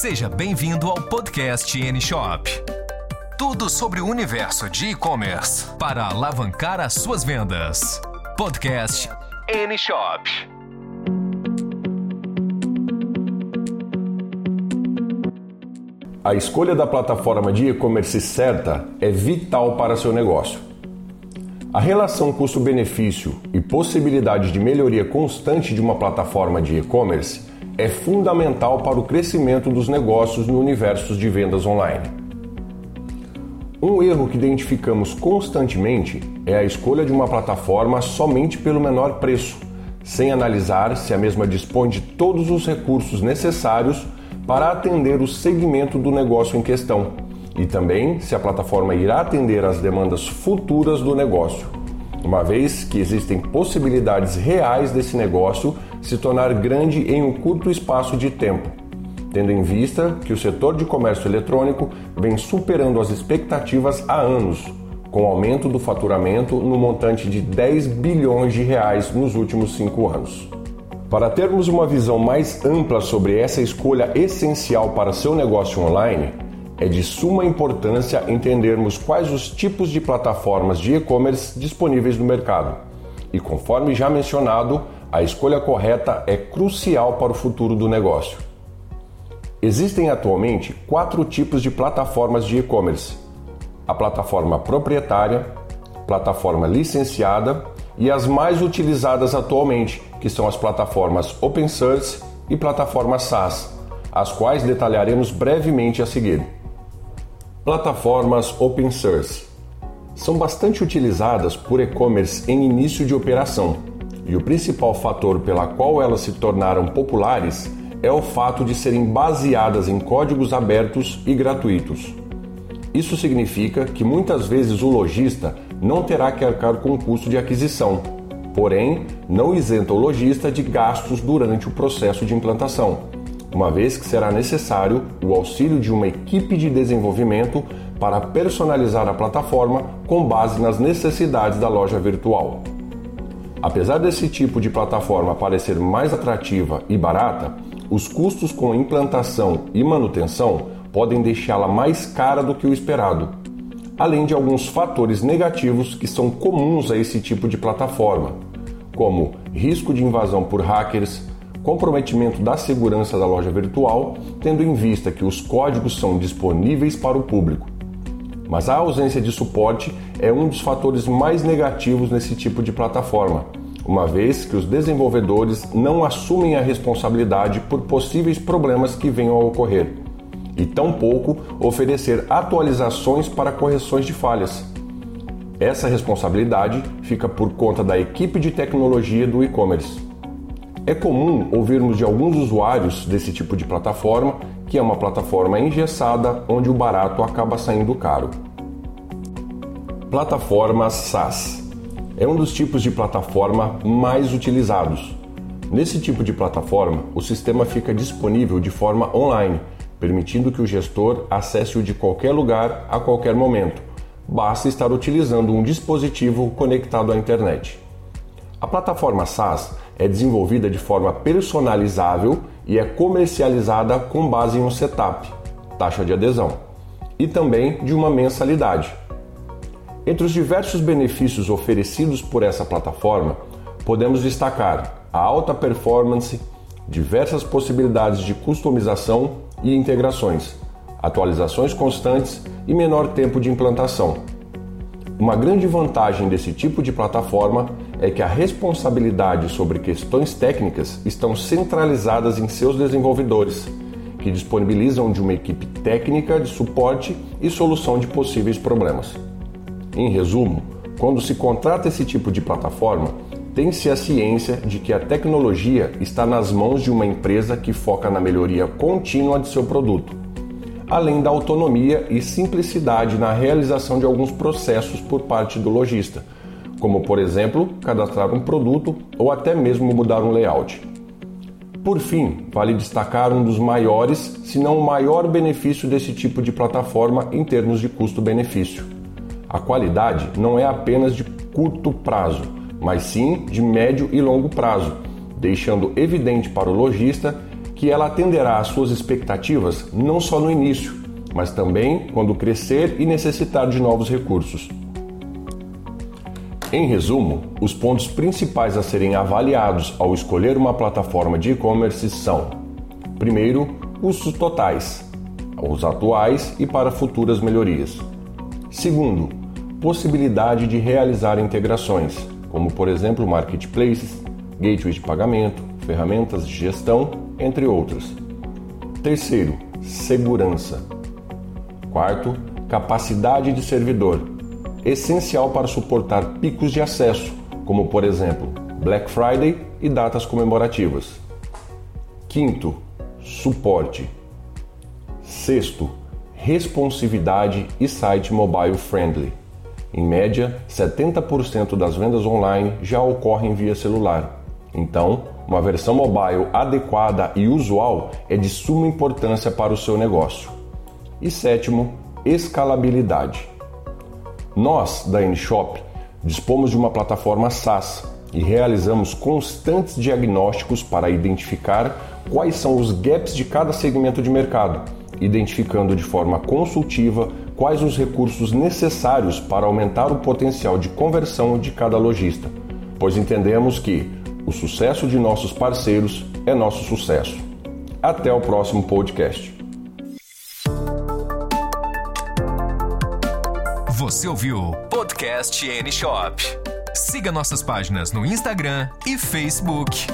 Seja bem-vindo ao podcast N-Shop. Tudo sobre o universo de e-commerce para alavancar as suas vendas. Podcast N-Shop. A escolha da plataforma de e-commerce certa é vital para seu negócio. A relação custo-benefício e possibilidade de melhoria constante de uma plataforma de e-commerce é fundamental para o crescimento dos negócios no universo de vendas online. Um erro que identificamos constantemente é a escolha de uma plataforma somente pelo menor preço, sem analisar se a mesma dispõe de todos os recursos necessários para atender o segmento do negócio em questão e também se a plataforma irá atender às demandas futuras do negócio, uma vez que existem possibilidades reais desse negócio se tornar grande em um curto espaço de tempo, tendo em vista que o setor de comércio eletrônico vem superando as expectativas há anos, com aumento do faturamento no montante de 10 bilhões de reais nos últimos cinco anos. Para termos uma visão mais ampla sobre essa escolha essencial para seu negócio online, é de suma importância entendermos quais os tipos de plataformas de e-commerce disponíveis no mercado. E conforme já mencionado, a escolha correta é crucial para o futuro do negócio. Existem atualmente quatro tipos de plataformas de e-commerce: a plataforma proprietária, plataforma licenciada e as mais utilizadas atualmente, que são as plataformas Open Source e plataformas SaaS, as quais detalharemos brevemente a seguir. Plataformas Open Source são bastante utilizadas por e-commerce em início de operação, e o principal fator pela qual elas se tornaram populares é o fato de serem baseadas em códigos abertos e gratuitos. Isso significa que muitas vezes o lojista não terá que arcar com o custo de aquisição, porém, não isenta o lojista de gastos durante o processo de implantação, uma vez que será necessário o auxílio de uma equipe de desenvolvimento para personalizar a plataforma com base nas necessidades da loja virtual. Apesar desse tipo de plataforma parecer mais atrativa e barata, os custos com implantação e manutenção podem deixá-la mais cara do que o esperado além de alguns fatores negativos que são comuns a esse tipo de plataforma, como risco de invasão por hackers, comprometimento da segurança da loja virtual, tendo em vista que os códigos são disponíveis para o público. Mas a ausência de suporte é um dos fatores mais negativos nesse tipo de plataforma, uma vez que os desenvolvedores não assumem a responsabilidade por possíveis problemas que venham a ocorrer e tampouco oferecer atualizações para correções de falhas. Essa responsabilidade fica por conta da equipe de tecnologia do e-commerce. É comum ouvirmos de alguns usuários desse tipo de plataforma que é uma plataforma engessada onde o barato acaba saindo caro. Plataforma SaaS é um dos tipos de plataforma mais utilizados. Nesse tipo de plataforma, o sistema fica disponível de forma online permitindo que o gestor acesse-o de qualquer lugar a qualquer momento. Basta estar utilizando um dispositivo conectado à internet. A plataforma SaaS é desenvolvida de forma personalizável e é comercializada com base em um setup, taxa de adesão, e também de uma mensalidade. Entre os diversos benefícios oferecidos por essa plataforma, podemos destacar a alta performance, diversas possibilidades de customização e integrações, atualizações constantes e menor tempo de implantação. Uma grande vantagem desse tipo de plataforma é que a responsabilidade sobre questões técnicas estão centralizadas em seus desenvolvedores, que disponibilizam de uma equipe técnica de suporte e solução de possíveis problemas. Em resumo, quando se contrata esse tipo de plataforma, tem-se a ciência de que a tecnologia está nas mãos de uma empresa que foca na melhoria contínua de seu produto, além da autonomia e simplicidade na realização de alguns processos por parte do lojista, como por exemplo, cadastrar um produto ou até mesmo mudar um layout. Por fim, vale destacar um dos maiores, se não o maior benefício desse tipo de plataforma em termos de custo-benefício. A qualidade não é apenas de curto prazo, mas sim de médio e longo prazo, deixando evidente para o lojista que ela atenderá às suas expectativas não só no início, mas também quando crescer e necessitar de novos recursos. Em resumo, os pontos principais a serem avaliados ao escolher uma plataforma de e-commerce são: primeiro, custos totais, os atuais e para futuras melhorias. Segundo, possibilidade de realizar integrações, como por exemplo marketplaces, gateway de pagamento, ferramentas de gestão, entre outras. Terceiro, segurança. Quarto, capacidade de servidor, essencial para suportar picos de acesso, como por exemplo Black Friday e datas comemorativas. Quinto, suporte. Sexto, responsividade e site mobile friendly. Em média, 70% das vendas online já ocorrem via celular. Então, uma versão mobile adequada e usual é de suma importância para o seu negócio. E sétimo, escalabilidade. Nós, da Nshop, dispomos de uma plataforma SaaS e realizamos constantes diagnósticos para identificar quais são os gaps de cada segmento de mercado, identificando de forma consultiva quais os recursos necessários para aumentar o potencial de conversão de cada lojista, pois entendemos que o sucesso de nossos parceiros é nosso sucesso. Até o próximo podcast. Você ouviu Podcast N Shop. Siga nossas páginas no Instagram e Facebook.